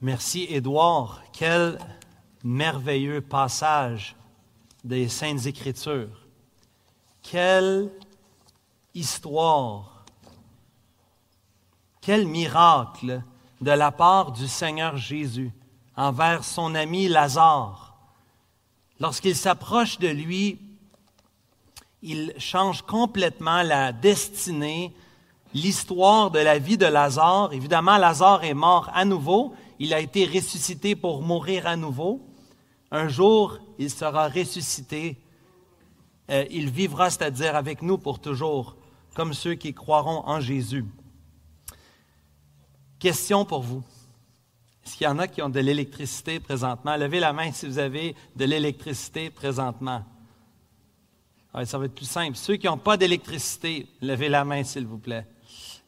Merci, Édouard. Quel merveilleux passage des Saintes Écritures. Quelle histoire. Quel miracle de la part du Seigneur Jésus envers son ami Lazare. Lorsqu'il s'approche de lui, il change complètement la destinée, l'histoire de la vie de Lazare. Évidemment, Lazare est mort à nouveau. Il a été ressuscité pour mourir à nouveau. Un jour, il sera ressuscité. Euh, il vivra, c'est-à-dire avec nous pour toujours, comme ceux qui croiront en Jésus. Question pour vous. Est-ce qu'il y en a qui ont de l'électricité présentement? Levez la main si vous avez de l'électricité présentement. ça va être plus simple. Ceux qui n'ont pas d'électricité, levez la main s'il vous plaît.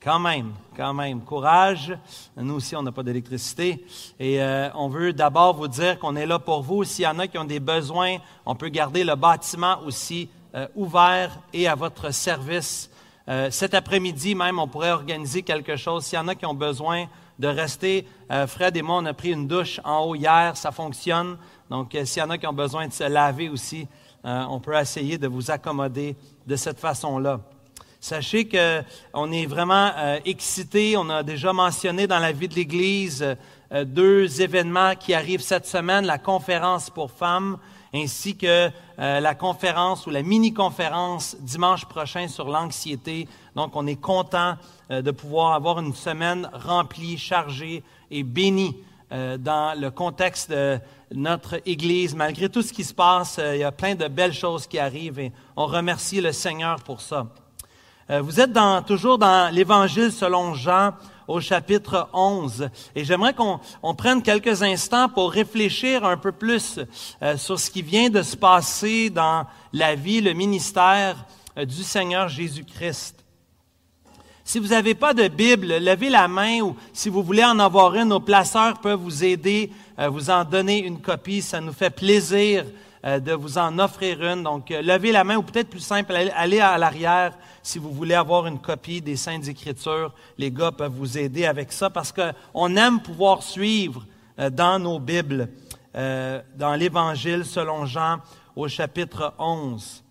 Quand même, quand même, courage. Nous aussi, on n'a pas d'électricité. Et euh, on veut d'abord vous dire qu'on est là pour vous. S'il y en a qui ont des besoins, on peut garder le bâtiment aussi euh, ouvert et à votre service. Euh, cet après-midi même, on pourrait organiser quelque chose. S'il y en a qui ont besoin de rester, Fred et moi, on a pris une douche en haut hier, ça fonctionne. Donc, s'il y en a qui ont besoin de se laver aussi, on peut essayer de vous accommoder de cette façon-là. Sachez qu'on est vraiment euh, excités. On a déjà mentionné dans la vie de l'Église euh, deux événements qui arrivent cette semaine, la conférence pour femmes ainsi que euh, la conférence ou la mini-conférence dimanche prochain sur l'anxiété. Donc, on est content de pouvoir avoir une semaine remplie, chargée et bénie dans le contexte de notre Église. Malgré tout ce qui se passe, il y a plein de belles choses qui arrivent et on remercie le Seigneur pour ça. Euh, vous êtes toujours dans l'Évangile selon Jean au chapitre 11. Et j'aimerais qu'on prenne quelques instants pour réfléchir un peu plus euh, sur ce qui vient de se passer dans la vie, le ministère euh, du Seigneur Jésus-Christ. Si vous n'avez pas de Bible, levez la main ou si vous voulez en avoir une, nos placeurs peuvent vous aider, vous en donner une copie. Ça nous fait plaisir de vous en offrir une. Donc, levez la main ou peut-être plus simple, allez à l'arrière si vous voulez avoir une copie des Saintes Écritures, les gars peuvent vous aider avec ça parce qu'on aime pouvoir suivre euh, dans nos Bibles, euh, dans l'Évangile selon Jean au chapitre 11.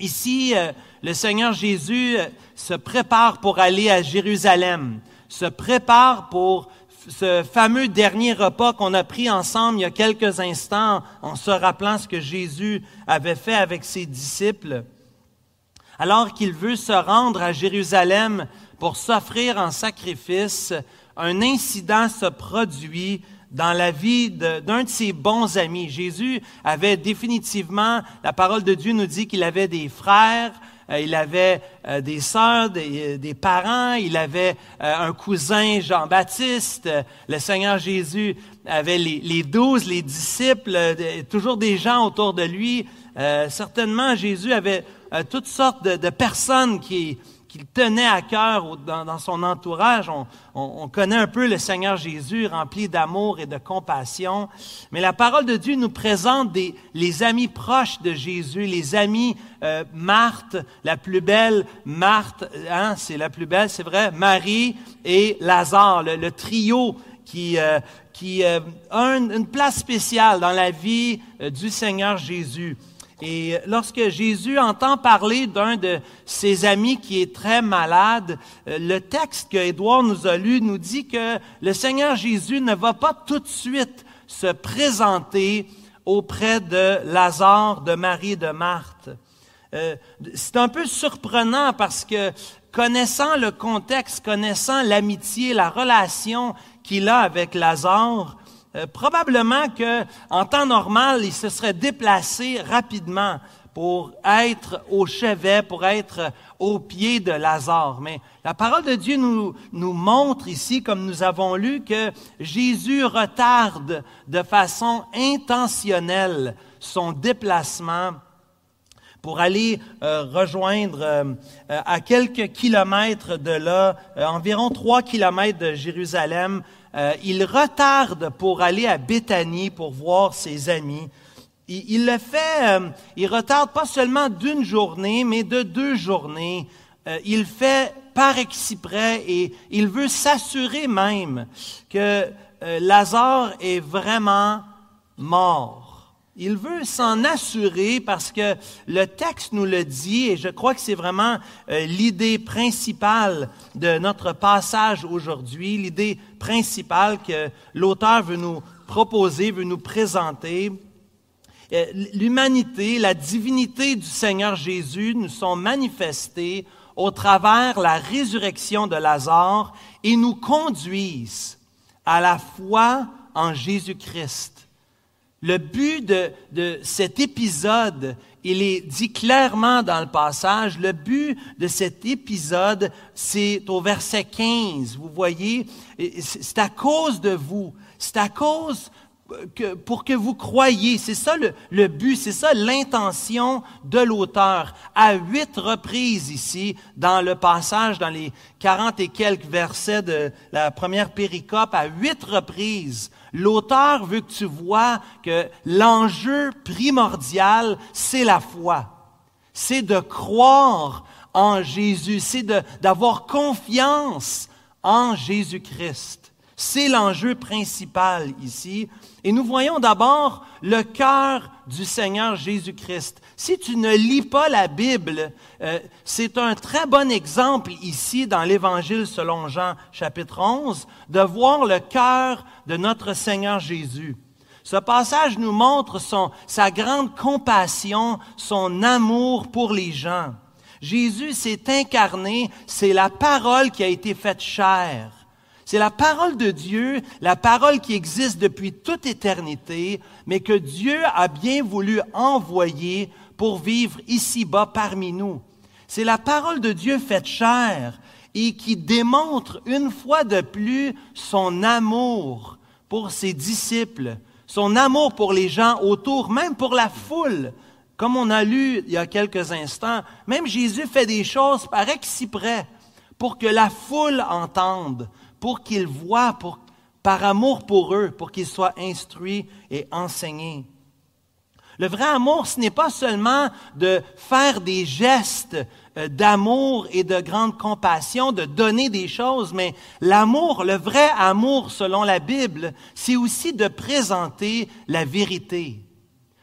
Ici, euh, le Seigneur Jésus se prépare pour aller à Jérusalem, se prépare pour ce fameux dernier repas qu'on a pris ensemble il y a quelques instants en se rappelant ce que Jésus avait fait avec ses disciples. Alors qu'il veut se rendre à Jérusalem pour s'offrir en sacrifice, un incident se produit dans la vie d'un de, ses bons amis. Jésus avait définitivement, la parole de Dieu nous dit qu'il avait des frères, euh, il avait euh, des sœurs, des, parents, il avait euh, un cousin Jean-Baptiste, le Seigneur Jésus avait les, douze, les disciples, toujours des gens autour de lui. certainement, Jésus avait toutes sortes de, personnes qui, qui tenaient à cœur dans, son entourage. On, connaît un peu le Seigneur Jésus rempli d'amour et de compassion. Mais la parole de Dieu nous présente des, les amis proches de Jésus, les amis euh, Marthe, la plus belle Marthe, hein, c'est la plus belle, c'est vrai, Marie et Lazare, le, trio qui, euh, qui a une, place spéciale dans la vie du Seigneur Jésus. Et lorsque Jésus entend parler d'un de ses amis qui est très malade, euh, le texte que Édouard nous a lu nous dit que le Seigneur Jésus ne va pas tout de suite se présenter auprès de Lazare, de Marie, de Marthe. Euh, c'est un peu surprenant parce que connaissant le contexte, connaissant l'amitié, la relation qu'il a avec Lazare, euh, probablement que en temps normal, il se serait déplacé rapidement pour être au chevet, pour être au pied de Lazare. Mais la parole de Dieu nous, nous montre ici, comme nous avons lu, que Jésus retarde de façon intentionnelle son déplacement pour aller euh, rejoindre euh, à quelques kilomètres de là, environ trois kilomètres de Jérusalem, euh, il retarde pour aller à Béthanie pour voir ses amis. Il, le fait, euh, il retarde pas seulement d'une journée, mais de deux journées. Euh, il fait par exprès et il veut s'assurer même que euh, Lazare est vraiment mort. Il veut s'en assurer parce que le texte nous le dit et je crois que c'est vraiment euh, l'idée principale de notre passage aujourd'hui, l'idée principale que l'auteur veut nous proposer, veut nous présenter. Euh, l'humanité, la divinité du Seigneur Jésus nous sont manifestées au travers la résurrection de Lazare et nous conduisent à la foi en Jésus-Christ. Le but de, de, cet épisode, il est dit clairement dans le passage, le but de cet épisode, c'est au verset 15. Vous voyez, c'est à cause de vous, c'est à cause pour que vous croyiez. C'est ça le, le but, c'est ça l'intention de l'auteur. À huit reprises ici, dans le passage, dans les quarante et quelques versets de la première péricope, à huit reprises, L'auteur veut que tu vois que l'enjeu primordial, c'est la foi. C'est de croire en Jésus, c'est d'avoir confiance en Jésus-Christ. C'est l'enjeu principal ici. Et nous voyons d'abord le cœur du Seigneur Jésus-Christ. Si tu ne lis pas la Bible, euh, c'est un très bon exemple ici dans l'Évangile selon Jean chapitre 11 de voir le cœur de notre Seigneur Jésus. Ce passage nous montre son, sa grande compassion, son amour pour les gens. Jésus s'est incarné, c'est la parole qui a été faite chair. C'est la parole de Dieu, la parole qui existe depuis toute éternité, mais que Dieu a bien voulu envoyer pour vivre ici-bas parmi nous. C'est la parole de Dieu faite chair et qui démontre une fois de plus son amour pour ses disciples, son amour pour les gens autour, même pour la foule. Comme on a lu il y a quelques instants, même Jésus fait des choses par près pour que la foule entende, pour qu'ils voient, pour, par amour pour eux, pour qu'ils soient instruits et enseignés. Le vrai amour, ce n'est pas seulement de faire des gestes euh, d'amour et de grande compassion, de donner des choses, mais l'amour, le vrai amour selon la Bible, c'est aussi de présenter la vérité.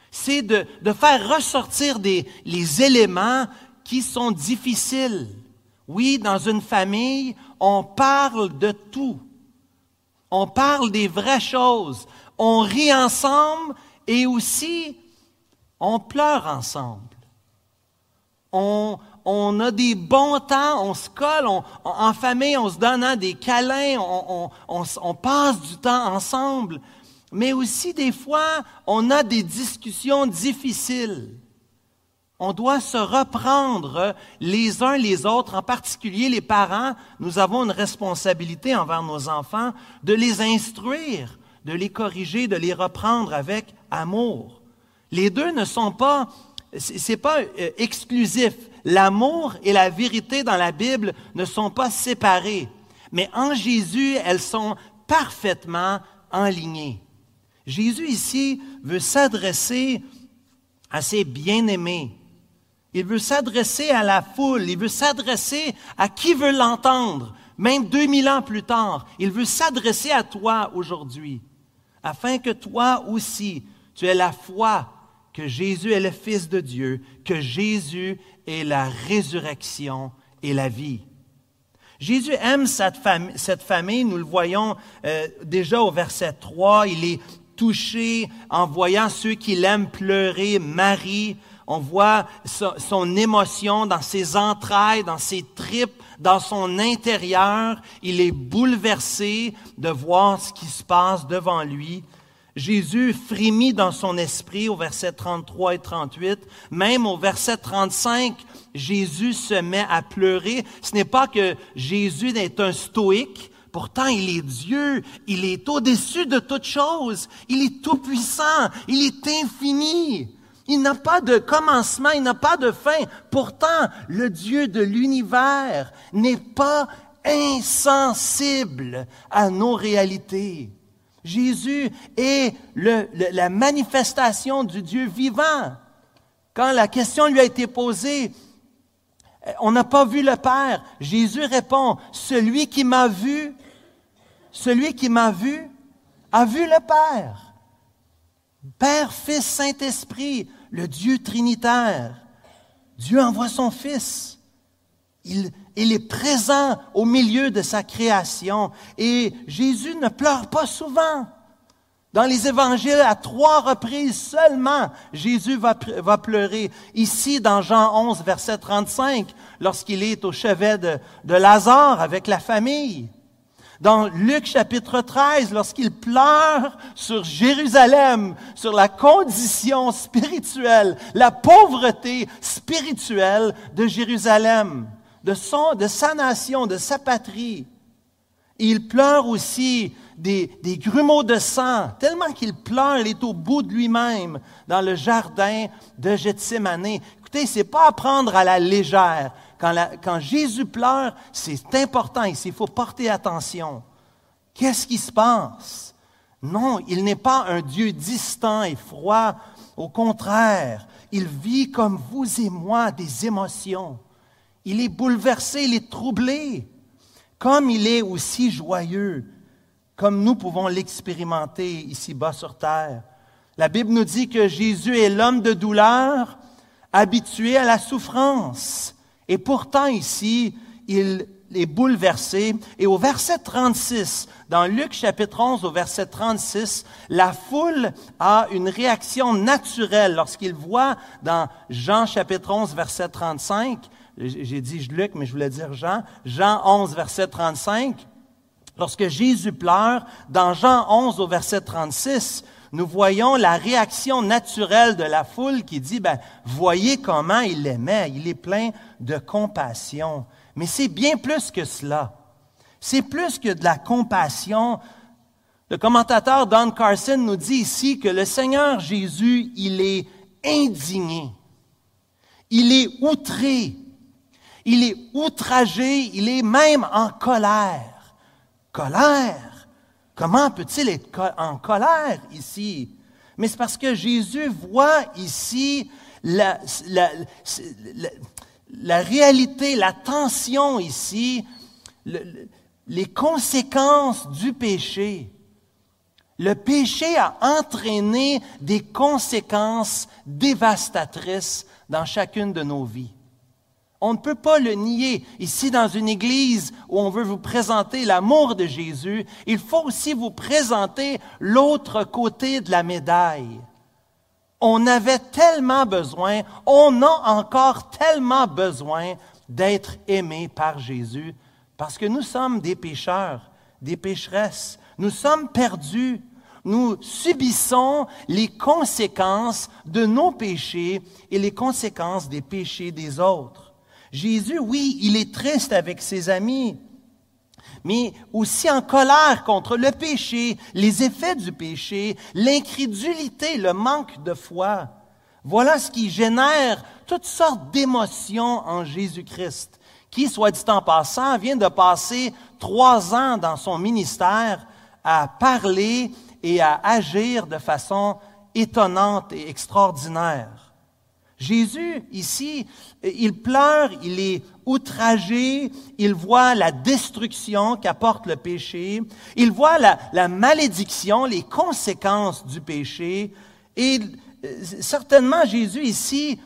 C'est de, de faire ressortir des, les éléments qui sont difficiles. Oui, dans une famille, on parle de tout. On parle des vraies choses. On rit ensemble et aussi on pleure ensemble. On, on a des bons temps, on se colle, en famille, on se donne hein, des câlins, on, on, passe du temps ensemble. Mais aussi, des fois, on a des discussions difficiles. On doit se reprendre les uns les autres, en particulier les parents. Nous avons une responsabilité envers nos enfants de les instruire, de les corriger, de les reprendre avec amour. Les deux ne sont pas, c'est pas euh, exclusif. L'amour et la vérité dans la Bible ne sont pas séparés. Mais en Jésus, elles sont parfaitement enlignées. Jésus ici veut s'adresser à ses bien-aimés, il veut s'adresser à la foule, il veut s'adresser à qui veut l'entendre, même 2000 ans plus tard. Il veut s'adresser à toi aujourd'hui, afin que toi aussi, tu aies la foi que Jésus est le Fils de Dieu, que Jésus est la résurrection et la vie. Jésus aime cette famille, nous le voyons euh, déjà au verset 3, il est touché en voyant ceux qui l'aiment pleurer, Marie, on voit son, émotion dans ses entrailles, dans ses tripes, dans son intérieur. Il est bouleversé de voir ce qui se passe devant lui. Jésus frémit dans son esprit au verset 33 et 38. Même au verset 35, Jésus se met à pleurer. Ce n'est pas que Jésus est un stoïque. Pourtant, il est Dieu. Il est au-dessus de toute chose. Il est tout puissant. Il est infini. Il n'a pas de commencement, il n'a pas de fin. Pourtant, le Dieu de l'univers n'est pas insensible à nos réalités. Jésus est la manifestation du Dieu vivant. Quand la question lui a été posée, on n'a pas vu le Père. Jésus répond, celui qui m'a vu, celui qui m'a vu a vu le Père. Père, Fils, Saint-Esprit, le Dieu trinitaire. Dieu envoie son Fils. Il, est présent au milieu de sa création. Et Jésus ne pleure pas souvent. Dans les évangiles, à trois reprises seulement, Jésus va, pleurer. Ici, dans Jean 11, verset 35, lorsqu'il est au chevet de Lazare avec la famille. Dans Luc chapitre 13, lorsqu'il pleure sur Jérusalem, sur la condition spirituelle, la pauvreté spirituelle de Jérusalem, de, sa nation, de sa patrie. il pleure aussi des, des grumeaux de sang, tellement qu'il pleure, il est au bout de lui-même dans le jardin de Gethsemane. Écoutez, c'est pas à prendre à la légère. Quand, Jésus pleure, c'est important il faut porter attention. Qu'est-ce qui se passe? Non, il n'est pas un Dieu distant et froid. Au contraire, il vit comme vous et moi des émotions. Il est bouleversé, il est troublé, comme il est aussi joyeux comme nous pouvons l'expérimenter ici-bas sur terre. La Bible nous dit que Jésus est l'homme de douleur, habitué à la souffrance. Et pourtant ici, il est bouleversé. Et au verset 36, dans Luc chapitre 11, au verset 36, la foule a une réaction naturelle lorsqu'il voit dans Jean chapitre 11, verset 35, j'ai dit Luc, mais je voulais dire Jean, Jean 11, verset 35, Lorsque Jésus pleure, dans Jean 11 au verset 36, nous voyons la réaction naturelle de la foule qui dit, ben, voyez comment il l'aimait, il est plein de compassion. Mais c'est bien plus que cela. C'est plus que de la compassion. Le commentateur Don Carson nous dit ici que le Seigneur Jésus, il est indigné. Il est outré. Il est outragé. Il est même en colère colère. Comment peut-il être en colère ici? Mais c'est parce que Jésus voit ici la, réalité, la tension ici, les conséquences du péché. Le péché a entraîné des conséquences dévastatrices dans chacune de nos vies. On ne peut pas le nier. Ici, dans une église où on veut vous présenter l'amour de Jésus, il faut aussi vous présenter l'autre côté de la médaille. On avait tellement besoin, on a encore tellement besoin d'être aimé par Jésus parce que nous sommes des pécheurs, des pécheresses. Nous sommes perdus. Nous subissons les conséquences de nos péchés et les conséquences des péchés des autres. Jésus, oui, il est triste avec ses amis, mais aussi en colère contre le péché, les effets du péché, l'incrédulité, le manque de foi. Voilà ce qui génère toutes sortes d'émotions en Jésus-Christ, qui, soit dit en passant, vient de passer trois ans dans son ministère à parler et à agir de façon étonnante et extraordinaire. Jésus, ici, il pleure, il est outragé, il voit la destruction qu'apporte le péché, il voit la, malédiction, les conséquences du péché, et euh, certainement Jésus ici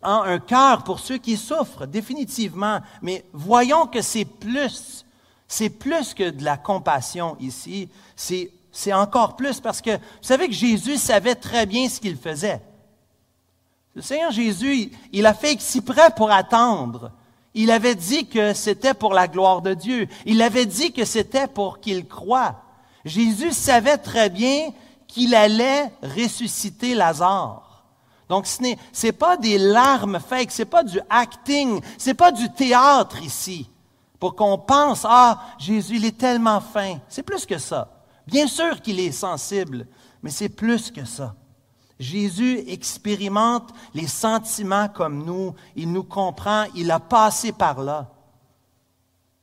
a un cœur pour ceux qui souffrent, définitivement, mais voyons que c'est plus, c'est plus que de la compassion ici, c'est encore plus parce que vous savez que Jésus savait très bien ce qu'il faisait. Le Seigneur Jésus, il a fait exprès pour attendre. Il avait dit que c'était pour la gloire de Dieu. Il avait dit que c'était pour qu'il croie. Jésus savait très bien qu'il allait ressusciter Lazare. Donc ce n'est pas des larmes fake, c'est pas du acting, c'est pas du théâtre ici pour qu'on pense ah Jésus il est tellement fin. C'est plus que ça. Bien sûr qu'il est sensible, mais c'est plus que ça. Jésus expérimente les sentiments comme nous, il nous comprend, il a passé par là.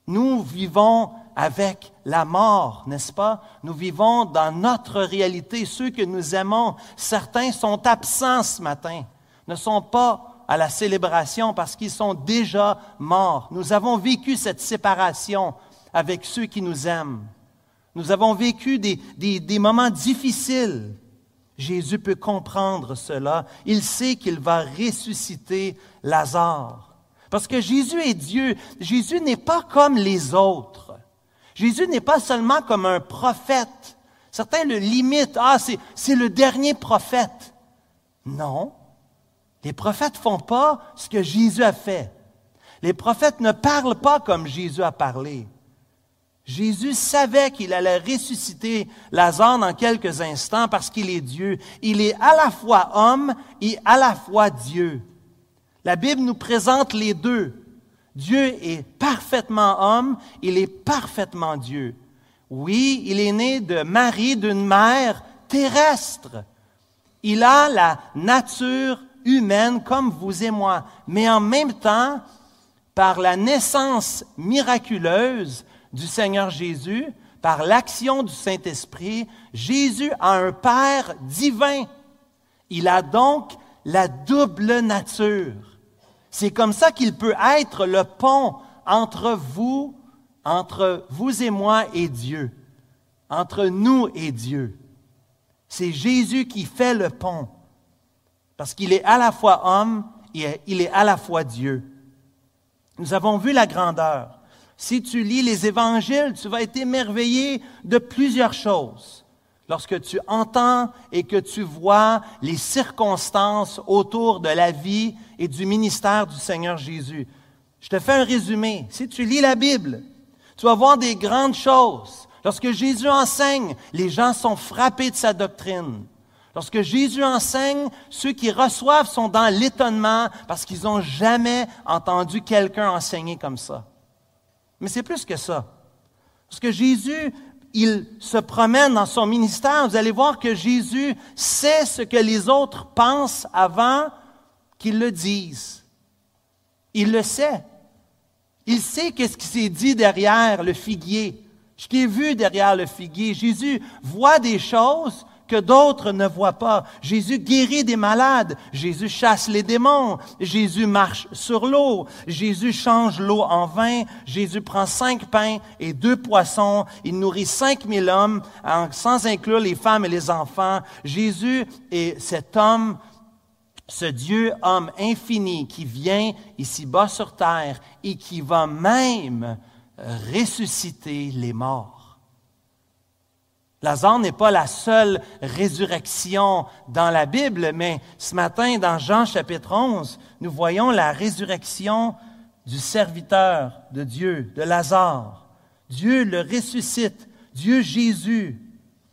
Nous vivons avec la mort, n'est-ce pas? Nous vivons dans notre réalité. Ceux que nous aimons, certains sont absents ce matin, ne sont pas à la célébration parce qu'ils sont déjà morts. Nous avons vécu cette séparation avec ceux qui nous aiment. Nous avons vécu des, des, des moments difficiles. Jésus peut comprendre cela. Il sait qu'il va ressusciter Lazare. Parce que Jésus est Dieu. Jésus n'est pas comme les autres. Jésus n'est pas seulement comme un prophète. Certains le limitent. Ah, c'est le dernier prophète. Non. Les prophètes font pas ce que Jésus a fait. Les prophètes ne parlent pas comme Jésus a parlé. Jésus savait qu'il allait ressusciter Lazare dans quelques instants parce qu'il est Dieu. Il est à la fois homme et à la fois Dieu. La Bible nous présente les deux. Dieu est parfaitement homme, il est parfaitement Dieu. Oui, il est né de Marie, d'une mère terrestre. Il a la nature humaine comme vous et moi, mais en même temps, par la naissance miraculeuse, du Seigneur Jésus, par l'action du Saint-Esprit, Jésus a un Père divin. Il a donc la double nature. C'est comme ça qu'il peut être le pont entre vous, entre vous et moi et Dieu, entre nous et Dieu. C'est Jésus qui fait le pont, parce qu'il est à la fois homme et il est à la fois Dieu. Nous avons vu la grandeur. Si tu lis les évangiles, tu vas être émerveillé de plusieurs choses. Lorsque tu entends et que tu vois les circonstances autour de la vie et du ministère du Seigneur Jésus. Je te fais un résumé. Si tu lis la Bible, tu vas voir des grandes choses. Lorsque Jésus enseigne, les gens sont frappés de sa doctrine. Lorsque Jésus enseigne, ceux qui reçoivent sont dans l'étonnement parce qu'ils n'ont jamais entendu quelqu'un enseigner comme ça. Mais c'est plus que ça. Parce que Jésus, il se promène dans son ministère. Vous allez voir que Jésus sait ce que les autres pensent avant qu'ils le disent. Il le sait. Il sait qu'est-ce qui s'est dit derrière le figuier. Ce qui est vu derrière le figuier. Jésus voit des choses que d'autres ne voient pas. Jésus guérit des malades, Jésus chasse les démons, Jésus marche sur l'eau, Jésus change l'eau en vin, Jésus prend cinq pains et deux poissons, il nourrit cinq mille hommes, sans inclure les femmes et les enfants. Jésus est cet homme ce Dieu homme infini qui vient ici-bas sur terre et qui va même ressusciter les morts. Lazare n'est pas la seule résurrection dans la Bible, mais ce matin, dans Jean chapitre 11, nous voyons la résurrection du serviteur de Dieu, de Lazare. Dieu le ressuscite, Dieu Jésus.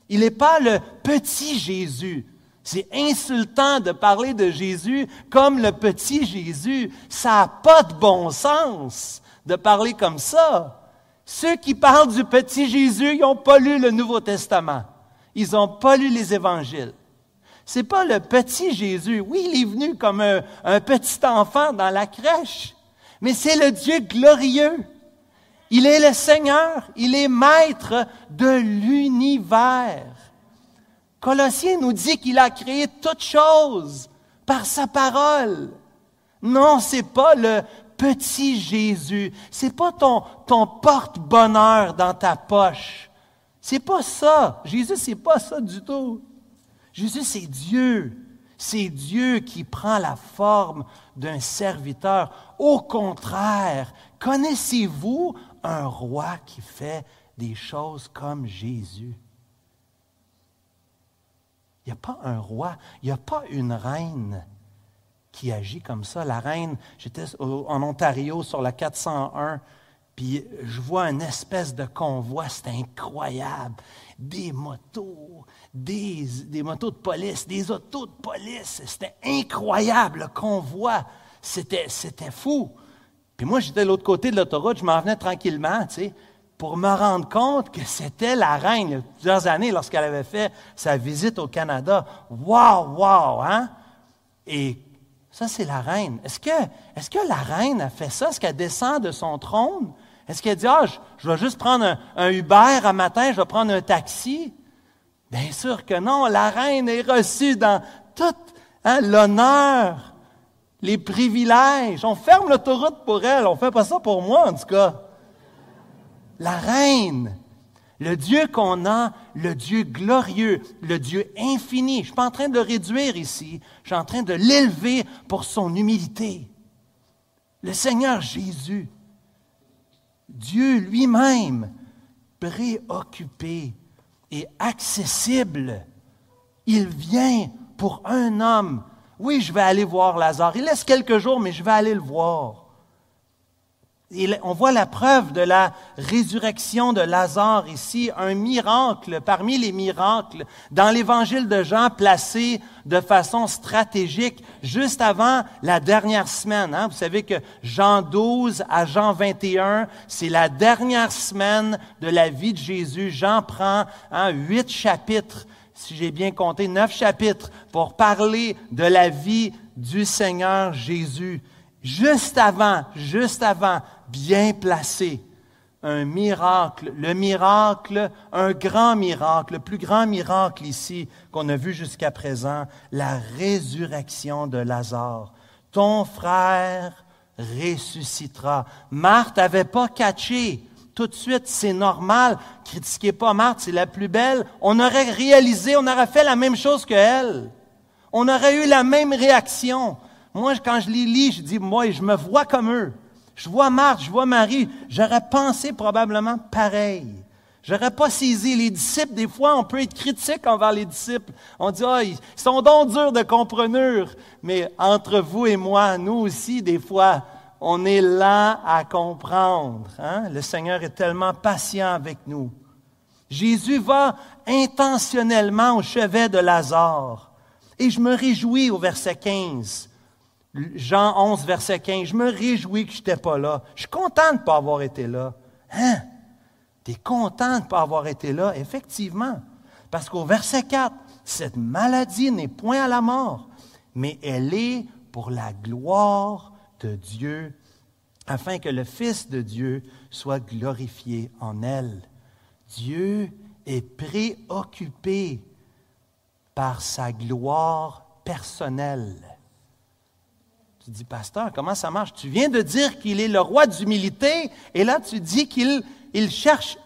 Il n'est pas le petit Jésus. C'est insultant de parler de Jésus comme le petit Jésus. Ça n'a pas de bon sens de parler comme ça. Ceux qui parlent du petit Jésus, ils n'ont pas lu le Nouveau Testament. Ils n'ont pas lu les évangiles. C'est pas le petit Jésus. Oui, il est venu comme un, petit enfant dans la crèche, mais c'est le Dieu glorieux. Il est le Seigneur, il est maître de l'univers. Colossiens nous dit qu'il a créé toutes choses par sa parole. Non, c'est pas le petit Jésus. C'est pas ton, ton porte-bonheur dans ta poche. C'est pas ça. Jésus, c'est pas ça du tout. Jésus, c'est Dieu. C'est Dieu qui prend la forme d'un serviteur. Au contraire, connaissez-vous un roi qui fait des choses comme Jésus? Il n'y a pas un roi, il n'y a pas une reine qui agit comme ça. La reine, j'étais en Ontario sur la 401, puis je vois une espèce de convoi, c'était incroyable. Des motos, des, des, motos de police, des autos de police, c'était incroyable le convoi. C'était, c'était fou. Puis moi, j'étais de l'autre côté de l'autoroute, je m'en venais tranquillement, tu sais, pour me rendre compte que c'était la reine, il y a plusieurs années, lorsqu'elle avait fait sa visite au Canada. Waouh, waouh, hein? Et ça, c'est la reine. Est-ce que, est que la reine a fait ça? Est-ce qu'elle descend de son trône? Est-ce qu'elle dit, ah, je, vais juste prendre un, Uber un matin, je vais prendre un taxi? Bien sûr que non. La reine est reçue dans tout hein, l'honneur, les privilèges. On ferme l'autoroute pour elle. On ne fait pas ça pour moi, en tout cas. La reine. Le Dieu qu'on a, le Dieu glorieux, le Dieu infini. Je ne suis pas en train de le réduire ici, je suis en train de l'élever pour son humilité. Le Seigneur Jésus, Dieu lui-même, préoccupé et accessible, il vient pour un homme. Oui, je vais aller voir Lazare. Il laisse quelques jours, mais je vais aller le voir on voit la preuve de la résurrection de Lazare ici, un miracle parmi les miracles dans l'évangile de Jean placé de façon stratégique juste avant la dernière semaine. Hein. Vous savez que Jean 12 à Jean 21, c'est la dernière semaine de la vie de Jésus. Jean prend hein, huit chapitres, si j'ai bien compté, neuf chapitres pour parler de la vie du Seigneur Jésus. Juste avant, juste avant bien placé. Un miracle, le miracle, un grand miracle, le plus grand miracle ici qu'on a vu jusqu'à présent, la résurrection de Lazare. Ton frère ressuscitera. Marthe n'avait pas catché. Tout de suite, c'est normal. Critiquez pas Marthe, c'est la plus belle. On aurait réalisé, on aurait fait la même chose qu'elle. On aurait eu la même réaction. Moi, quand je lis, je dis, moi, je me vois comme eux. Je vois Marthe, je vois Marie, j'aurais pensé probablement pareil. J'aurais pas saisi les disciples. Des fois, on peut être critique envers les disciples. On dit, ah, ils sont donc durs de compreneur. Mais entre vous et moi, nous aussi, des fois, on est lent à comprendre. Hein? Le Seigneur est tellement patient avec nous. Jésus va intentionnellement au chevet de Lazare. Et je me réjouis au verset 15. Jean 11, verset 15, je me réjouis que je n'étais pas là. Je suis content de ne pas avoir été là. Hein? Tu es content de ne pas avoir été là? Effectivement. Parce qu'au verset 4, cette maladie n'est point à la mort, mais elle est pour la gloire de Dieu, afin que le Fils de Dieu soit glorifié en elle. Dieu est préoccupé par sa gloire personnelle. Tu dis, pasteur, comment ça marche? Tu viens de dire qu'il est le roi d'humilité, et là tu dis qu'il il cherche,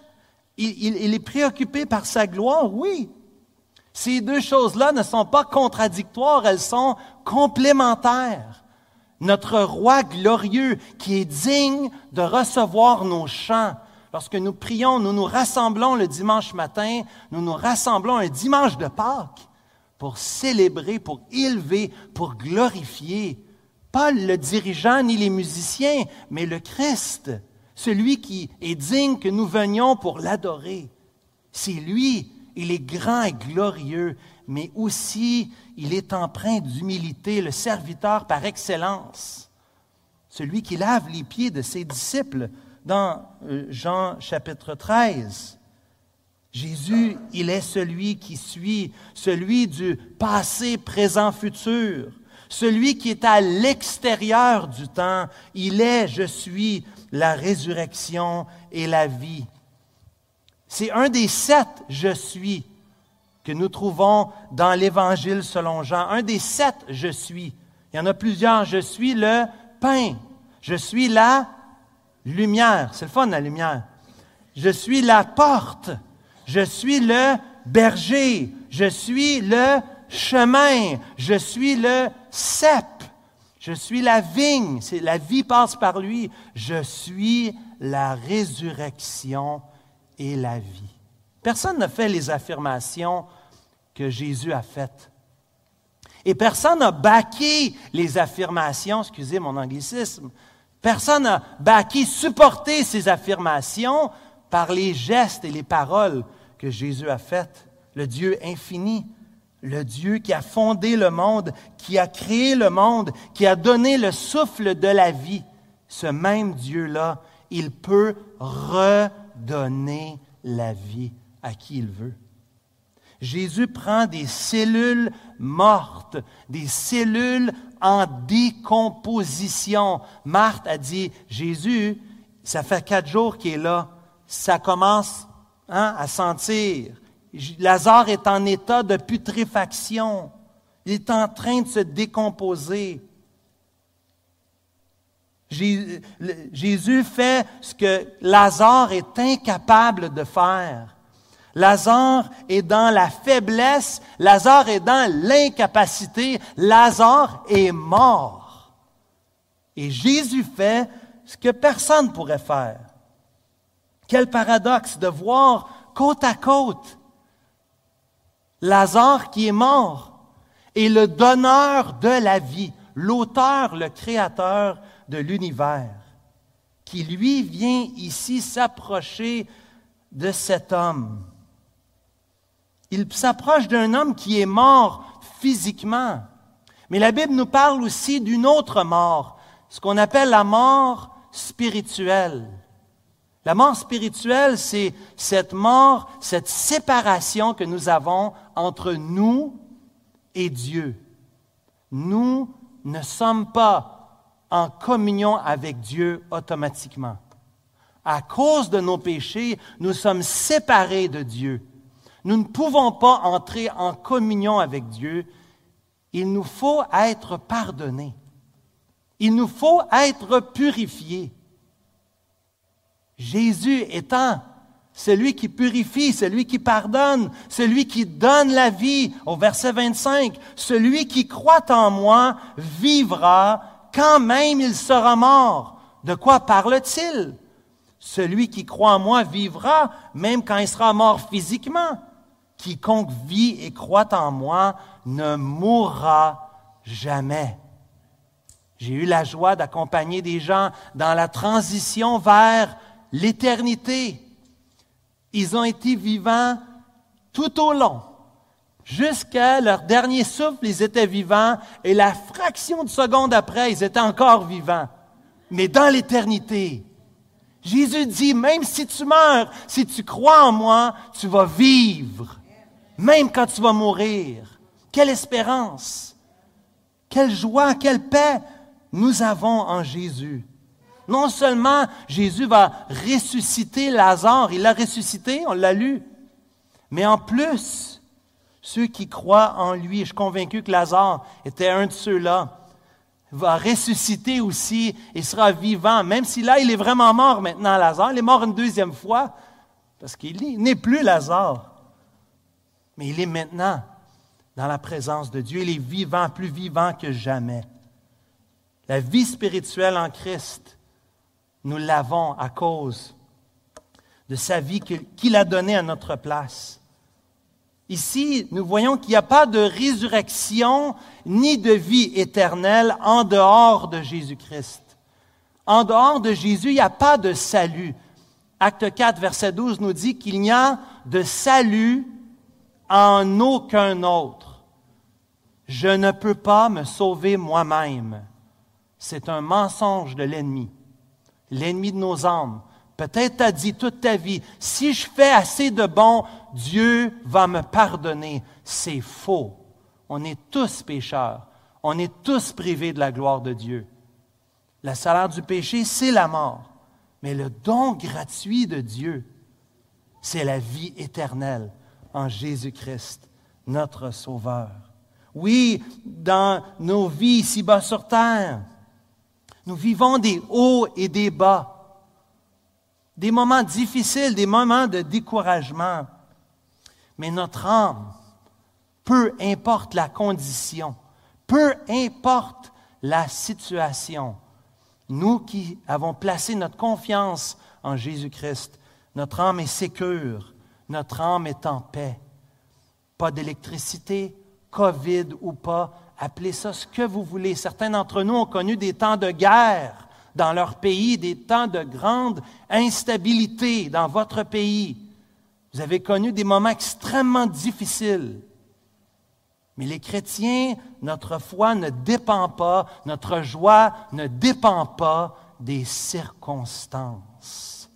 il, il, est préoccupé par sa gloire. Oui. Ces deux choses-là ne sont pas contradictoires, elles sont complémentaires. Notre roi glorieux qui est digne de recevoir nos chants. Lorsque nous prions, nous nous rassemblons le dimanche matin, nous nous rassemblons un dimanche de Pâques pour célébrer, pour élever, pour glorifier pas le dirigeant ni les musiciens, mais le Christ, celui qui est digne que nous venions pour l'adorer. C'est lui, il est grand et glorieux, mais aussi il est empreint d'humilité, le serviteur par excellence, celui qui lave les pieds de ses disciples dans euh, Jean chapitre 13. Jésus, il est celui qui suit, celui du passé, présent, futur celui qui est à l'extérieur du temps. Il est, je suis, la résurrection et la vie. C'est un des sept je suis que nous trouvons dans l'Évangile selon Jean. Un des sept je suis. Il y en a plusieurs. Je suis le pain. Je suis la lumière. C'est le fun, la lumière. Je suis la porte. Je suis le berger. Je suis le chemin. Je suis le Je suis la vigne. La vie passe par lui. Je suis la résurrection et la vie. Personne n'a fait les affirmations que Jésus a faites. Et personne n'a baqué les affirmations, excusez mon anglicisme, personne n'a baqué, supporté ces affirmations par les gestes et les paroles que Jésus a faites. Le Dieu infini, le Dieu qui a fondé le monde, qui a créé le monde, qui a donné le souffle de la vie, ce même Dieu-là, il peut redonner la vie à qui il veut. Jésus prend des cellules mortes, des cellules en décomposition. Marthe a dit, Jésus, ça fait quatre jours qu'il est là, ça commence hein, à sentir. Lazare est en état de putréfaction. Il est en train de se décomposer. Jésus fait ce que Lazare est incapable de faire. Lazare est dans la faiblesse, Lazare est dans l'incapacité, Lazare est mort. Et Jésus fait ce que personne ne pourrait faire. Quel paradoxe de voir côte à côte Lazare qui est mort et le donneur de la vie, l'auteur, le créateur de l'univers, qui lui vient ici s'approcher de cet homme. Il s'approche d'un homme qui est mort physiquement. Mais la Bible nous parle aussi d'une autre mort, ce qu'on appelle la mort spirituelle. La mort spirituelle, c'est cette mort, cette séparation que nous avons entre nous et Dieu. Nous ne sommes pas en communion avec Dieu automatiquement. À cause de nos péchés, nous sommes séparés de Dieu. Nous ne pouvons pas entrer en communion avec Dieu. Il nous faut être pardonnés. Il nous faut être purifiés. Jésus étant celui qui purifie, celui qui pardonne, celui qui donne la vie, au verset 25, celui qui croit en moi vivra quand même il sera mort. De quoi parle-t-il? Celui qui croit en moi vivra même quand il sera mort physiquement. Quiconque vit et croit en moi ne mourra jamais. J'ai eu la joie d'accompagner des gens dans la transition vers l'éternité. Ils ont été vivants tout au long. Jusqu'à leur dernier souffle, ils étaient vivants et la fraction de seconde après, ils étaient encore vivants. Mais dans l'éternité, Jésus dit, même si tu meurs, si tu crois en moi, tu vas vivre. Même quand tu vas mourir. Quelle espérance, quelle joie, quelle paix nous avons en Jésus. Non seulement Jésus va ressusciter Lazare, il l'a ressuscité, on l'a lu, mais en plus, ceux qui croient en lui, je suis convaincu que Lazare était un de ceux-là, va ressusciter aussi et sera vivant, même si là, il est vraiment mort maintenant, Lazare. Il est mort une deuxième fois, parce qu'il n'est plus Lazare. Mais il est maintenant dans la présence de Dieu. Il est vivant, plus vivant que jamais. La vie spirituelle en Christ nous l'avons à cause de sa vie qu'il a donnée à notre place. Ici, nous voyons qu'il n'y a pas de résurrection ni de vie éternelle en dehors de Jésus-Christ. En dehors de Jésus, il n'y a pas de salut. Acte 4, verset 12 nous dit qu'il n'y a de salut en aucun autre. Je ne peux pas me sauver moi-même. C'est un mensonge de l'ennemi l'ennemi de nos âmes. Peut-être t'as dit toute ta vie, si je fais assez de bon, Dieu va me pardonner. C'est faux. On est tous pécheurs. On est tous privés de la gloire de Dieu. La salaire du péché, c'est la mort. Mais le don gratuit de Dieu, c'est la vie éternelle en Jésus-Christ, notre Sauveur. Oui, dans nos vies ici-bas sur terre, nous vivons des hauts et des bas, des moments difficiles, des moments de découragement. Mais notre âme, peu importe la condition, peu importe la situation, nous qui avons placé notre confiance en Jésus-Christ, notre âme est sécure, notre âme est en paix. Pas d'électricité, COVID ou pas, Appelez ça ce que vous voulez. Certains d'entre nous ont connu des temps de guerre dans leur pays, des temps de grande instabilité dans votre pays. Vous avez connu des moments extrêmement difficiles. Mais les chrétiens, notre foi ne dépend pas, notre joie ne dépend pas des circonstances.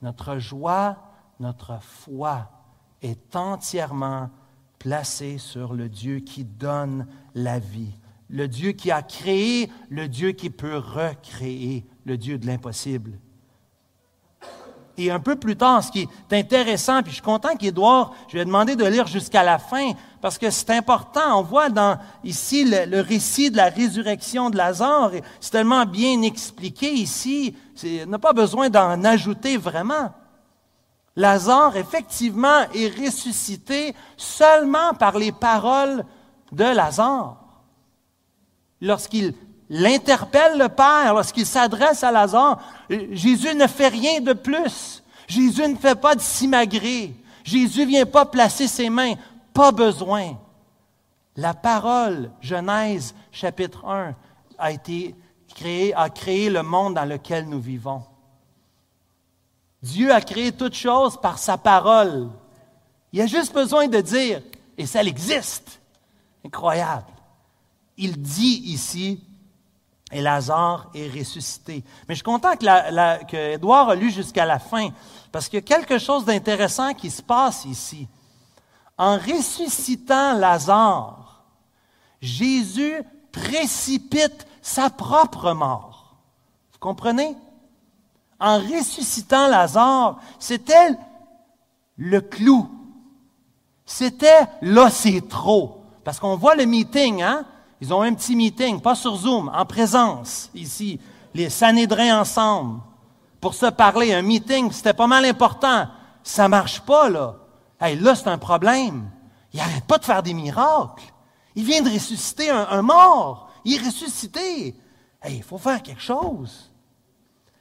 Notre joie, notre foi est entièrement placé sur le Dieu qui donne la vie, le Dieu qui a créé, le Dieu qui peut recréer, le Dieu de l'impossible. Et un peu plus tard, ce qui est intéressant, puis je suis content qu'Édouard, je lui ai demandé de lire jusqu'à la fin, parce que c'est important. On voit dans, ici le, récit de la résurrection de Lazare, c'est tellement bien expliqué ici, on n'a pas besoin d'en ajouter vraiment. Lazare, effectivement, est ressuscité seulement par les paroles de Lazare. Lorsqu'il l'interpelle le Père, lorsqu'il s'adresse à Lazare, Jésus ne fait rien de plus. Jésus ne fait pas de simagrée. Jésus vient pas placer ses mains. Pas besoin. La parole, Genèse chapitre 1, a été créée, a créé le monde dans lequel nous vivons. Dieu a créé toutes choses par sa parole. Il a juste besoin de dire, et ça existe. Incroyable. Il dit ici, et Lazare est ressuscité. Mais je suis content que, que Edouard a lu jusqu'à la fin, parce qu'il y a quelque chose d'intéressant qui se passe ici. En ressuscitant Lazare, Jésus précipite sa propre mort. Vous comprenez? En ressuscitant Lazare, c'était le clou. C'était là, c'est trop. Parce qu'on voit le meeting, hein? Ils ont un petit meeting, pas sur Zoom, en présence, ici, les Sanédrins ensemble, pour se parler. Un meeting, c'était pas mal important. Ça marche pas, là. Hey, là, c'est un problème. Il n'arrête pas de faire des miracles. Il vient de ressusciter un, mort. Il est ressuscité. Hey, il faut faire quelque chose.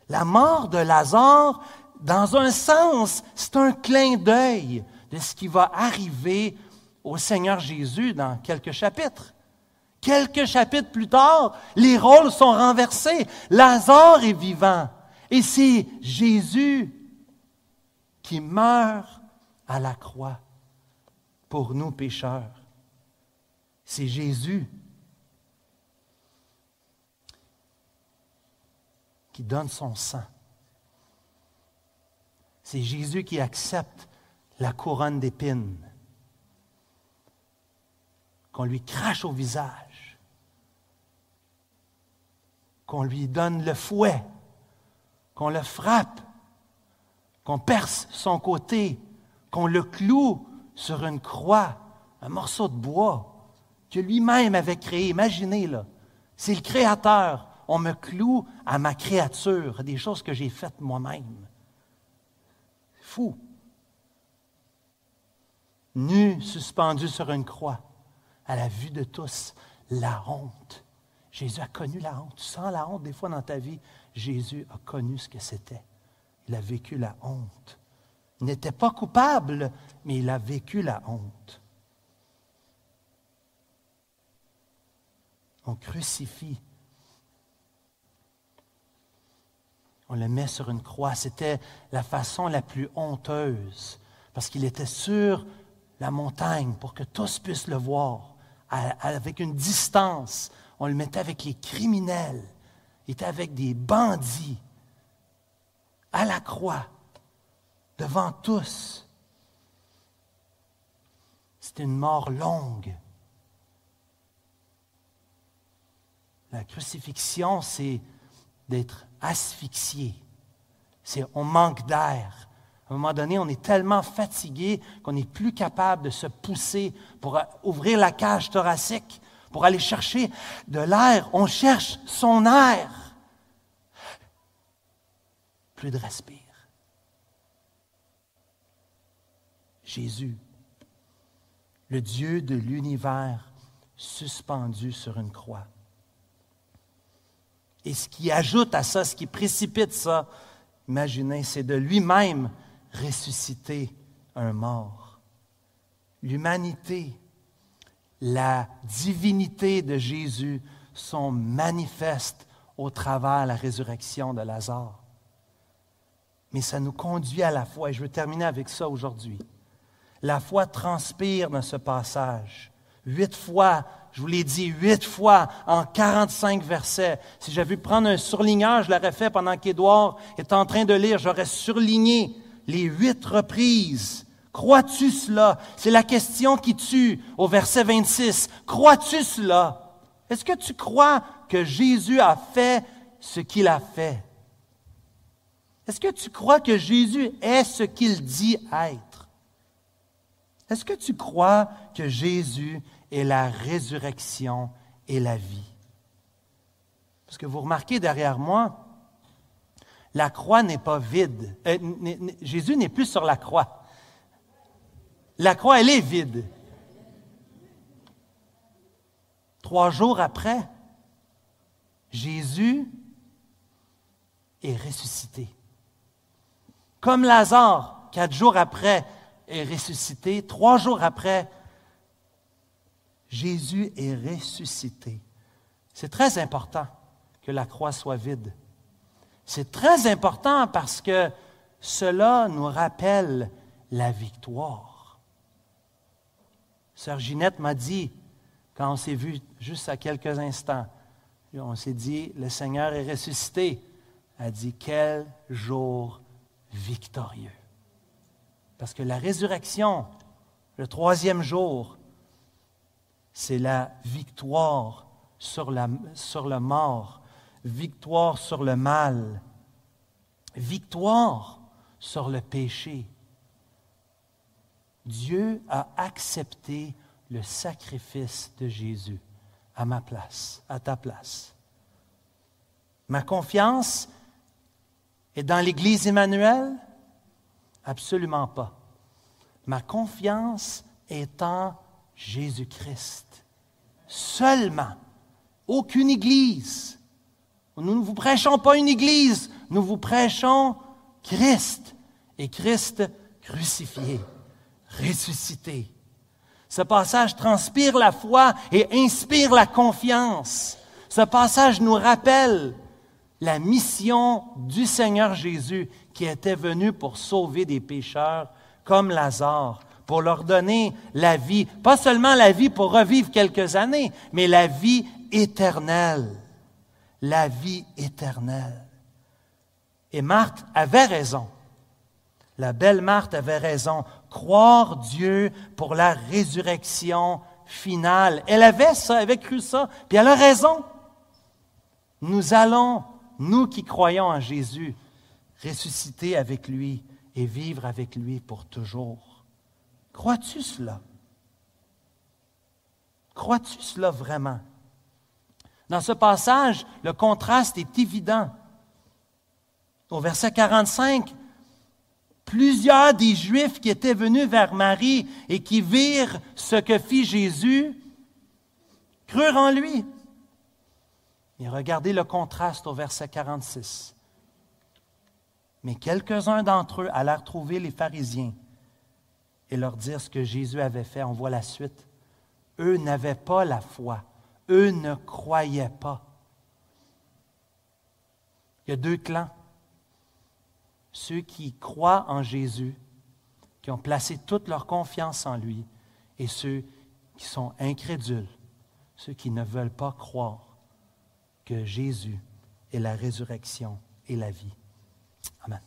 La mort de Lazare, dans un sens, c'est un clin d'œil de ce qui va arriver au Seigneur Jésus dans quelques chapitres. Quelques chapitres plus tard, les rôles sont renversés. Lazare est vivant. Et c'est Jésus qui meurt à la croix pour nous pécheurs. C'est Jésus donne son sang. C'est Jésus qui accepte la couronne d'épines qu'on lui crache au visage qu'on lui donne le fouet, qu'on le frappe, qu'on perce son côté, qu'on le cloue sur une croix, un morceau de bois que lui-même avait créé. Imaginez, là, c'est le Créateur. On me cloue à ma créature, des choses que j'ai faites moi-même. Fou. Nu, suspendu sur une croix, à la vue de tous, la honte Jésus a connu la honte. Tu sens la honte des fois dans ta vie. Jésus a connu ce que c'était. Il a vécu la honte. Il n'était pas coupable, mais il a vécu la honte. On crucifie. On le met sur une croix. C'était la façon la plus honteuse, parce qu'il était sur la montagne pour que tous puissent le voir, avec une distance on le mettait avec les criminels, il était avec des bandits, à la croix, devant tous. C'était une mort longue. La crucifixion, c'est d'être asphyxié. On manque d'air. À un moment donné, on est tellement fatigué qu'on n'est plus capable de se pousser pour ouvrir la cage thoracique pour aller chercher de l'air. On cherche son air. Plus de respire. Jésus, le Dieu de l'univers suspendu sur une croix. Et ce qui ajoute à ça, ce qui précipite ça, imaginez, c'est de lui-même ressusciter un mort. L'humanité la divinité de Jésus sont manifestes au travers de la résurrection de Lazare. Mais ça nous conduit à la foi, et je veux terminer avec ça aujourd'hui. La foi transpire dans ce passage. Huit fois, je vous l'ai dit, huit fois en 45 versets. Si j'avais pu prendre un surligneur, je l'aurais fait pendant qu'Édouard est en train de lire. J'aurais surligné les huit reprises Crois-tu cela? C'est la question qui tue au verset 26. Crois-tu cela? Est-ce que tu crois que Jésus a fait ce qu'il a fait? Est-ce que tu crois que Jésus est ce qu'il dit être? Est-ce que tu crois que Jésus est la résurrection et la vie? Parce que vous remarquez derrière moi, La croix n'est pas vide. Euh, Jésus n'est plus sur la croix. La croix, elle est vide. Trois jours après, Jésus est ressuscité. Comme Lazare, quatre jours après, est ressuscité. Trois jours après, Jésus est ressuscité. C'est très important que la croix soit vide. C'est très important parce que cela nous rappelle la victoire. Sœur Ginette m'a dit, quand on s'est vu juste à quelques instants, on s'est dit, le Seigneur est ressuscité. Elle a dit, quel jour victorieux. Parce que la résurrection, le troisième jour, c'est la victoire sur la, mort, victoire sur le mal, victoire sur le péché. Dieu a accepté le sacrifice de Jésus à ma place, à ta place. Ma confiance est dans l'Église Emmanuel? Absolument pas. Ma confiance est en Jésus-Christ. Seulement. Aucune Église. Nous ne vous prêchons pas une Église, nous vous prêchons Christ et Christ crucifié, ressuscité. Ce passage transpire la foi et inspire la confiance. Ce passage nous rappelle la mission du Seigneur Jésus qui était venu pour sauver des pécheurs comme Lazare, pour leur donner la vie, pas seulement la vie pour revivre quelques années, mais la vie éternelle. La vie éternelle. Et Marthe avait raison. La belle Marthe avait raison. Croire Dieu pour la résurrection finale. Elle avait ça, elle avait cru ça, puis elle a raison. Nous allons, nous qui croyons en Jésus, ressusciter avec lui et vivre avec lui pour toujours. Crois-tu cela? Crois-tu cela vraiment? Dans ce passage, le contraste est évident. Au verset 45, plusieurs des Juifs qui étaient venus vers Marie et qui virent ce que fit Jésus, crurent en lui. Et regardez le contraste au verset 46. Mais quelques-uns d'entre eux allèrent trouver les pharisiens et leur dire ce que Jésus avait fait. On voit la suite. Eux n'avaient pas la foi. Eux ne croyaient pas. Il y a deux clans ceux qui croient en Jésus, qui ont placé toute leur confiance en lui, et ceux qui sont incrédules, ceux qui ne veulent pas croire que Jésus est la résurrection et la vie. Amen.